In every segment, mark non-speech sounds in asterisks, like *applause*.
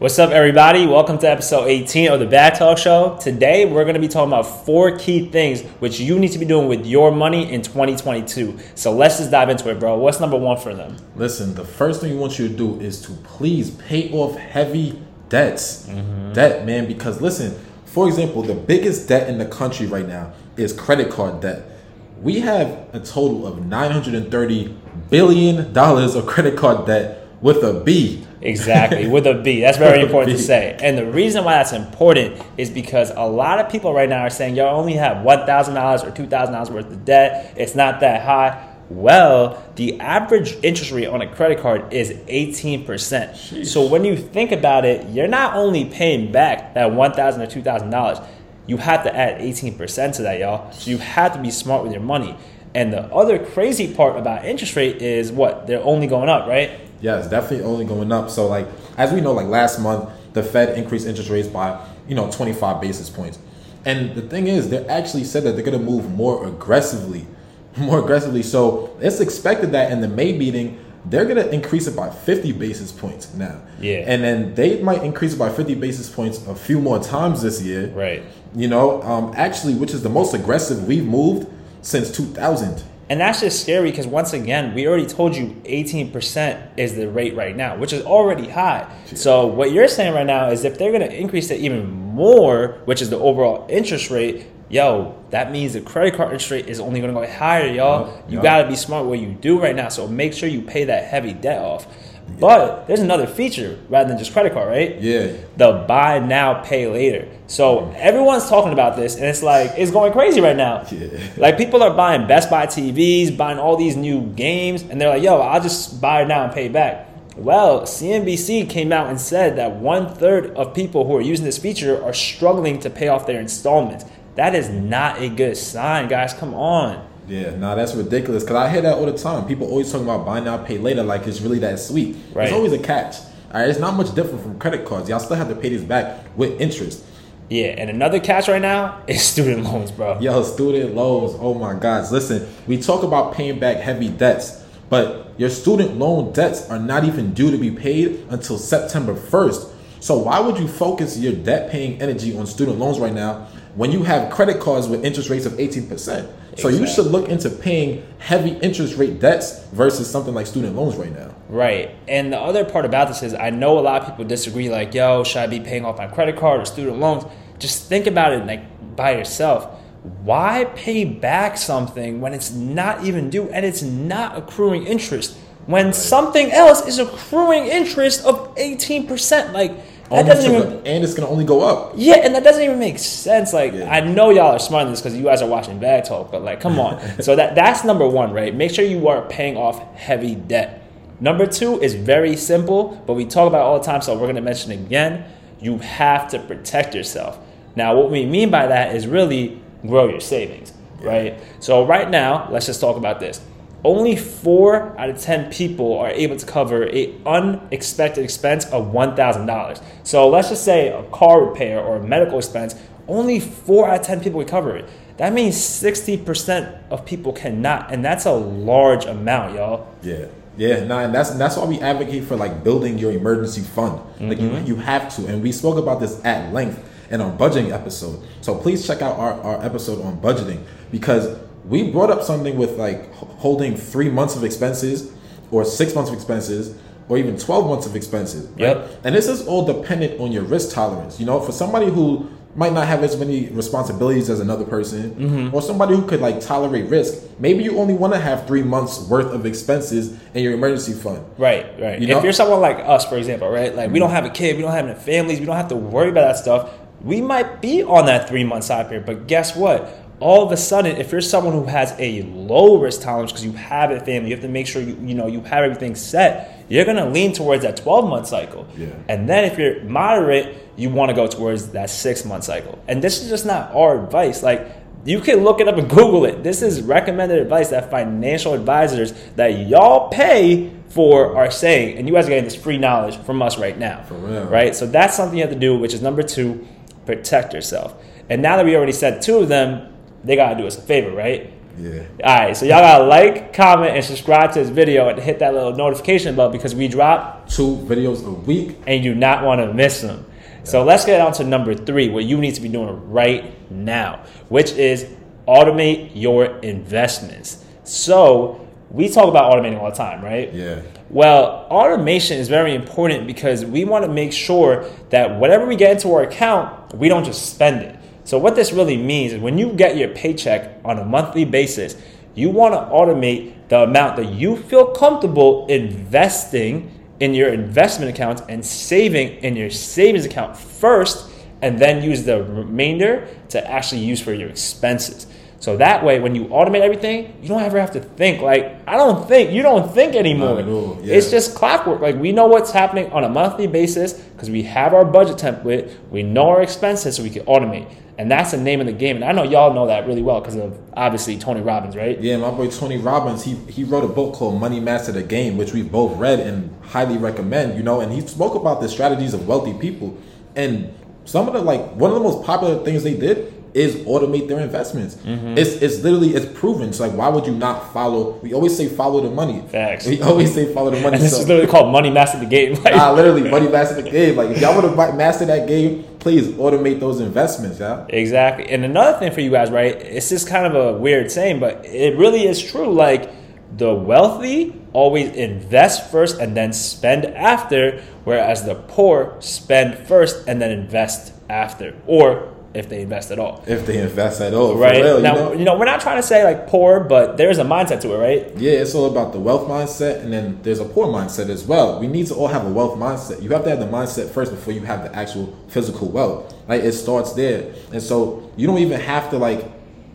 What's up, everybody? Welcome to episode 18 of the Bag Talk Show. Today, we're going to be talking about four key things which you need to be doing with your money in 2022. So let's just dive into it, bro. What's number one for them? Listen, the first thing we want you to do is to please pay off heavy debts. Mm-hmm. Debt, man, because listen, for example, the biggest debt in the country right now is credit card debt. We have a total of $930 billion of credit card debt with a B. Exactly, with a B. That's very *laughs* important to say. And the reason why that's important is because a lot of people right now are saying, y'all only have $1,000 or $2,000 worth of debt. It's not that high. Well, the average interest rate on a credit card is 18%. So when you think about it, you're not only paying back that $1,000 or $2,000, you have to add 18% to that, y'all. So you have to be smart with your money. And the other crazy part about interest rate is what? They're only going up, right? Yeah, it's definitely only going up. So, like, as we know, like last month, the Fed increased interest rates by, you know, 25 basis points. And the thing is, they actually said that they're going to move more aggressively. *laughs* More aggressively. So, it's expected that in the May meeting, they're going to increase it by 50 basis points now. Yeah. And then they might increase it by 50 basis points a few more times this year. Right. You know, um, actually, which is the most aggressive we've moved since 2000. And that's just scary because once again, we already told you 18% is the rate right now, which is already high. So what you're saying right now is if they're going to increase it even more, which is the overall interest rate, yo, that means the credit card interest rate is only going to go higher, y'all. You got to be smart what you do right now. So make sure you pay that heavy debt off. But there's another feature rather than just credit card, right? Yeah. the buy now, pay later. So mm. everyone's talking about this, and it's like it's going crazy right now. Yeah. Like people are buying Best Buy TVs, buying all these new games, and they're like, "Yo, I'll just buy it now and pay back." Well, CNBC came out and said that one third of people who are using this feature are struggling to pay off their installments. That is not a good sign, guys. Come on. Yeah, nah, that's ridiculous. Cause I hear that all the time. People always talking about buy now, pay later, like it's really that sweet. Right. There's always a catch. All right, it's not much different from credit cards. Y'all still have to pay this back with interest. Yeah, and another catch right now *laughs* is student loans, bro. Yo, student loans. Oh my gosh. Listen, we talk about paying back heavy debts, but your student loan debts are not even due to be paid until September 1st. So why would you focus your debt paying energy on student loans right now when you have credit cards with interest rates of 18%? So you should look into paying heavy interest rate debts versus something like student loans right now. Right. And the other part about this is I know a lot of people disagree, like, yo, should I be paying off my credit card or student loans? Just think about it like by yourself. Why pay back something when it's not even due and it's not accruing interest? When something else is accruing interest of 18%. Like that doesn't even and it's gonna only go up. yeah, and that doesn't even make sense. Like, Yeah. I know y'all are smart in this because you guys are watching Bag Talk, but like, come on. *laughs* so that that's number one, right? Make sure you are paying off heavy debt. Number two is very simple, but we talk about it all the time, so we're gonna mention again. You have to protect yourself. Now, what we mean by that is really grow your savings, right? So right now, let's just talk about this. Only four out of ten people are able to cover a unexpected expense of one thousand dollars. So let's just say a car repair or a medical expense. Only four out of ten people can cover it. That means sixty percent of people cannot, and that's a large amount, y'all. Yeah, yeah, nah, and that's that's why we advocate for like building your emergency fund. Like you, mm-hmm. you have to, and we spoke about this at length in our budgeting episode. So please check out our, our episode on budgeting because we brought up something with like holding three months of expenses, or six months of expenses, or even twelve months of expenses. right? Yep. And this is all dependent on your risk tolerance. You know, for somebody who might not have as many responsibilities as another person, Mm-hmm. or somebody who could like tolerate risk, maybe you only want to have three months worth of expenses in your emergency fund. Right, right. You if you're someone like us, for example, right? Like we don't have a kid, we don't have any families, we don't have to worry about that stuff. We might be on that three month side period, but guess what? All of a sudden, if you're someone who has a low risk tolerance because you have a family, you have to make sure you you know you have everything set. You're gonna lean towards that 12 month cycle, Yeah. and then if you're moderate, you want to go towards that six month cycle. And this is just not our advice. Like you can look it up and Google it. This is recommended advice that financial advisors that y'all pay for are saying, and you guys are getting this free knowledge from us right now. For real. Right? So that's something you have to do, which is number two, protect yourself. And now that we already said two of them, they gotta do us a favor, right? Yeah. All right, so y'all gotta like, comment, and subscribe to this video and hit that little notification bell because we drop Two videos a week. and you do not want to miss them. So let's get on to number three, what you need to be doing right now, which is automate your investments. So we talk about automating all the time, right? Yeah. Well, automation is very important because we want to make sure that whatever we get into our account, we don't just spend it. So, what this really means is when you get your paycheck on a monthly basis, you want to automate the amount that you feel comfortable investing in your investment accounts and saving in your savings account first, and then use the remainder to actually use for your expenses. So that way, when you automate everything, you don't ever have to think. Like, I don't think, you don't think anymore. Yeah. It's just clockwork. Like, we know what's happening on a monthly basis because we have our budget template, we know our expenses, so we can automate. And that's the name of the game. And I know y'all know that really well because of obviously Tony Robbins, right? Yeah, my boy Tony Robbins, he he wrote a book called Money Master the Game, which we both read and highly recommend, you know, and he spoke about the strategies of wealthy people. And some of the like one of the most popular things they did is automate their investments. Mm-hmm. It's it's literally it's proven. So like why would you not follow we always say follow the money. Facts. We always say follow the *laughs* money. And this So- is literally called Money Master the Game. *laughs* Like, Nah, literally, money master the game. Like if y'all want to master that game, please automate those investments, yeah. Exactly. And another thing for you guys, right? It's just kind of a weird saying, but it really is true. Like the wealthy always invest first and then spend after, whereas the poor spend first and then invest after, or if they invest at all. If they invest at all, right? real, you now, know? you know, we're not trying to say like poor, but there's a mindset to it, right? Yeah, it's all about the wealth mindset, and then there's a poor mindset as well. We need to all have a wealth mindset. You have to have the mindset first before you have the actual physical wealth. Like it starts there, and so you don't even have to like,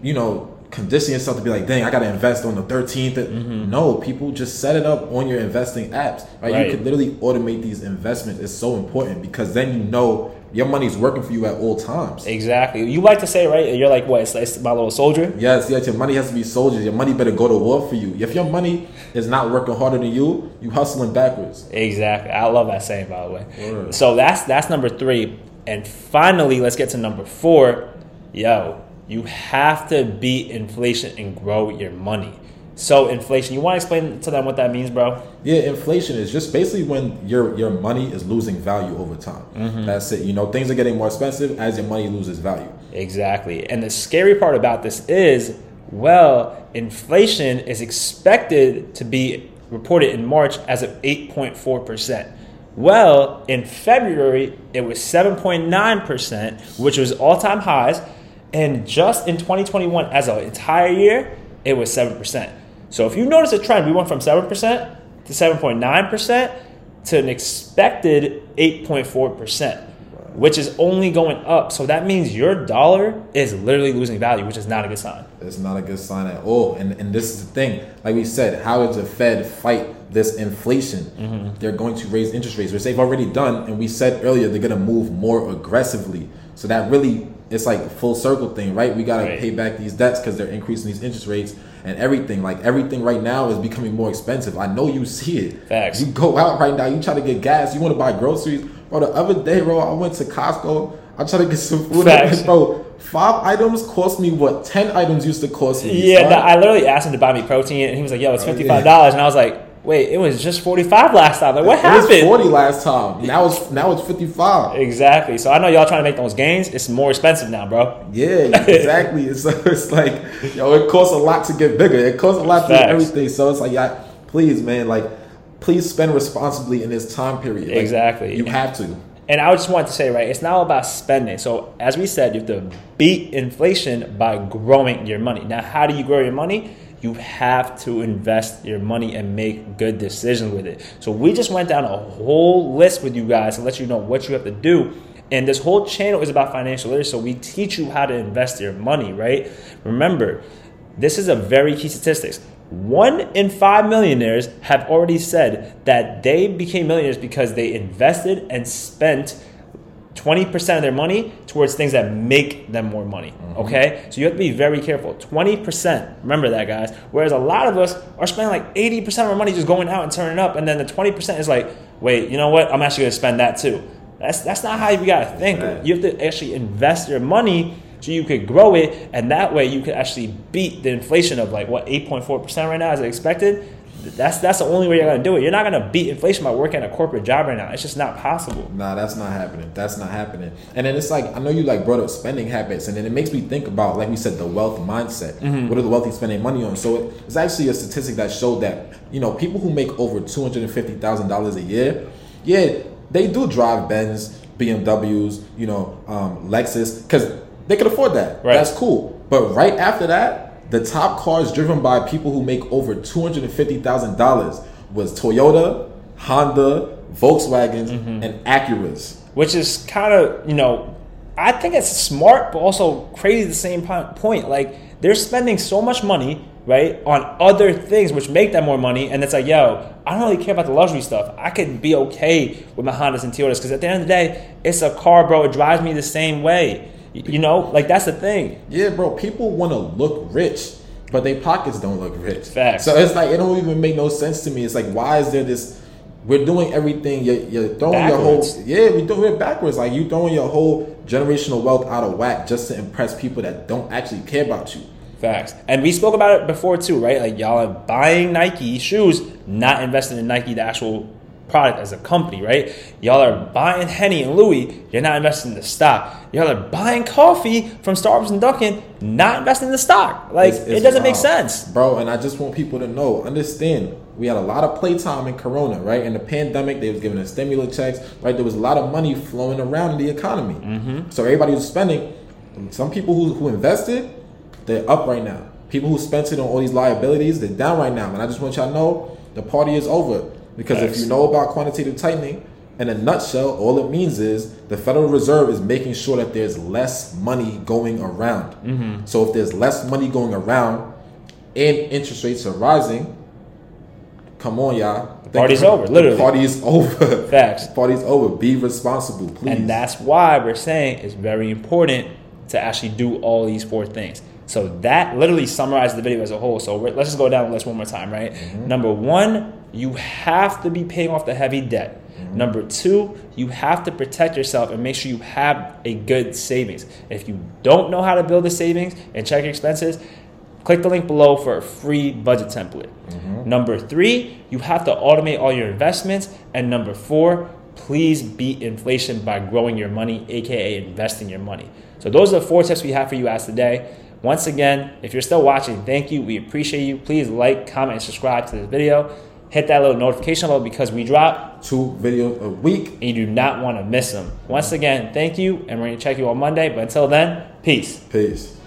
you know, condition yourself to be like, dang, I gotta invest on the 13th. Mm-hmm. No, people just set it up on your investing apps. Right? Right. You can literally automate these investments. It's so important because then you know your money's working for you at all times. Exactly. You like to say, right? You're like, what? It's, it's my little soldier. Yes, yes, your money has to be soldiers. Your money better go to war for you. If your money is not working harder than you, you hustling backwards. Exactly. I love that saying, by the way. Word. So that's that's number three. And finally, let's get to number four. Yo, you have to beat inflation and grow your money. So inflation, you want to explain to them what that means, bro? Yeah, inflation is just basically when your your money is losing value over time. Mm-hmm. That's it. You know, things are getting more expensive as your money loses value. Exactly. And the scary part about this is, well, inflation is expected to be reported in March as of 8.4%. Well, in February, it was 7.9%, which was all time highs. And just in 2021, as an entire year, it was 7%. So if you notice a trend, we went from 7% to 7.9% to an expected 8.4%, which is only going up. So that means your dollar is literally losing value, which is not a good sign. It's not a good sign at all. And and this is the thing. Like we said, how does the Fed fight this inflation? Mm-hmm. They're going to raise interest rates, which they've already done. And we said earlier they're gonna move more aggressively. So that really it's like a full circle thing, right? We gotta Right. pay back these debts because they're increasing these interest rates and everything. Like everything right now is becoming more expensive. I know you see it. Facts. You go out right now, you try to get gas, you want to buy groceries. Bro, the other day, bro, I went to Costco. I tried to get some food. *laughs* Facts. bro, five items cost me what ten items used to cost me. Yeah, son. I literally asked him to buy me protein, and he was like, "Yo, it's oh, fifty five dollars," and I was like, "Wait, it was just forty five last time. Like, what It was happened?" forty last time. Now it's now it's fifty five. Exactly. So I know y'all trying to make those gains. It's more expensive now, bro. Yeah, exactly. *laughs* it's, it's like yo, it costs a lot to get bigger. It costs a lot to do everything. So it's like, yeah, please, man, like, please spend responsibly in this time period. Like, Exactly. You have to. And I just wanted to say, right, it's not about spending. So, as we said, you have to beat inflation by growing your money. Now, how do you grow your money? You have to invest your money and make good decisions with it. So, we just went down a whole list with you guys to let you know what you have to do. And this whole channel is about financial literacy. So, we teach you how to invest your money, right? Remember, this is a very key statistics. One in five millionaires have already said that they became millionaires because they invested and spent 20% of their money towards things that make them more money. Mm-hmm. Okay? So you have to be very careful. 20%. Remember that, guys. Whereas a lot of us are spending like 80% of our money just going out and turning up. And then the 20% is like, wait, you know what? I'm actually going to spend that too. That's, that's not how you got to think. Right. You have to actually invest your money so you could grow it, and that way you could actually beat the inflation of like what 8.4% right now is expected. That's that's the only way you're gonna do it. You're not gonna beat inflation by working a corporate job right now. It's just not possible. Nah, that's not happening. That's not happening. And then it's like I know you like brought up spending habits, and then it makes me think about like we said the wealth mindset. Mm-hmm. What are the wealthy spending money on? So it's actually a statistic that showed that you know people who make over two hundred and fifty thousand dollars a year, yeah, they do drive Benz, BMWs, you know, um, Lexus, because they can afford that. Right. That's cool. But right after that, the top cars driven by people who make over two hundred and fifty thousand dollars was Toyota, Honda, Volkswagens, Mm-hmm. and Acuras. which is kind of you know i think it's smart but also crazy at the same point like they're spending so much money right on other things which make them more money and it's like yo i don't really care about the luxury stuff i could be okay with my hondas and toyotas because at the end of the day it's a car bro it drives me the same way you know like that's the thing Yeah, bro. People want to look rich, but their pockets don't look rich. Facts. So it's like it don't even make no sense to me. It's like why is there this? We're doing everything. You're, you're throwing Backwards. your whole yeah. We're doing it backwards. Like you throwing your whole generational wealth out of whack just to impress people that don't actually care about you. Facts. And we spoke about it before too, right? Like y'all are buying Nike shoes, not investing in Nike, the actual product as a company, right? Y'all are buying Henny and Louis, you're not investing in the stock. Y'all are buying coffee from Starbucks and Dunkin', not investing in the stock. Like It's- it doesn't make sense. bro. And I just want people to know, understand. We had a lot of playtime in Corona, right? In the pandemic, they was giving us stimulus checks, right? There was a lot of money flowing around in the economy. Mm-hmm. So everybody was spending. Some people who, who invested, they're up right now. People who spent it on all these liabilities, they're down right now. And I just want y'all to know the party is over. Because if you know about quantitative tightening, in a nutshell, all it means is the Federal Reserve is making sure that there's less money going around. Mm-hmm. So if there's less money going around and interest rates are rising, come on, y'all. Think party's over, literally. *laughs* The party's over. Facts. Party's over. Be responsible, please. And that's why we're saying it's very important to actually do all these four things. So that literally summarizes the video as a whole. So let's just go down the list one more time, right? Number one, you have to be paying off the heavy debt. Mm-hmm. Number two, you have to protect yourself and make sure you have a good savings. If you don't know how to build a savings and check your expenses, click the link below for a free budget template. Mm-hmm. Number three, you have to automate all your investments. And number four, please beat inflation by growing your money, aka investing your money. So those are the four tips we have for you guys today. Once again, if you're still watching, thank you. We appreciate you. Please like, comment, and subscribe to this video. Hit that little notification bell because we drop Two videos a week. and you do not want to miss them. Once again, thank you, and we're going to check you on Monday. But until then, peace. Peace.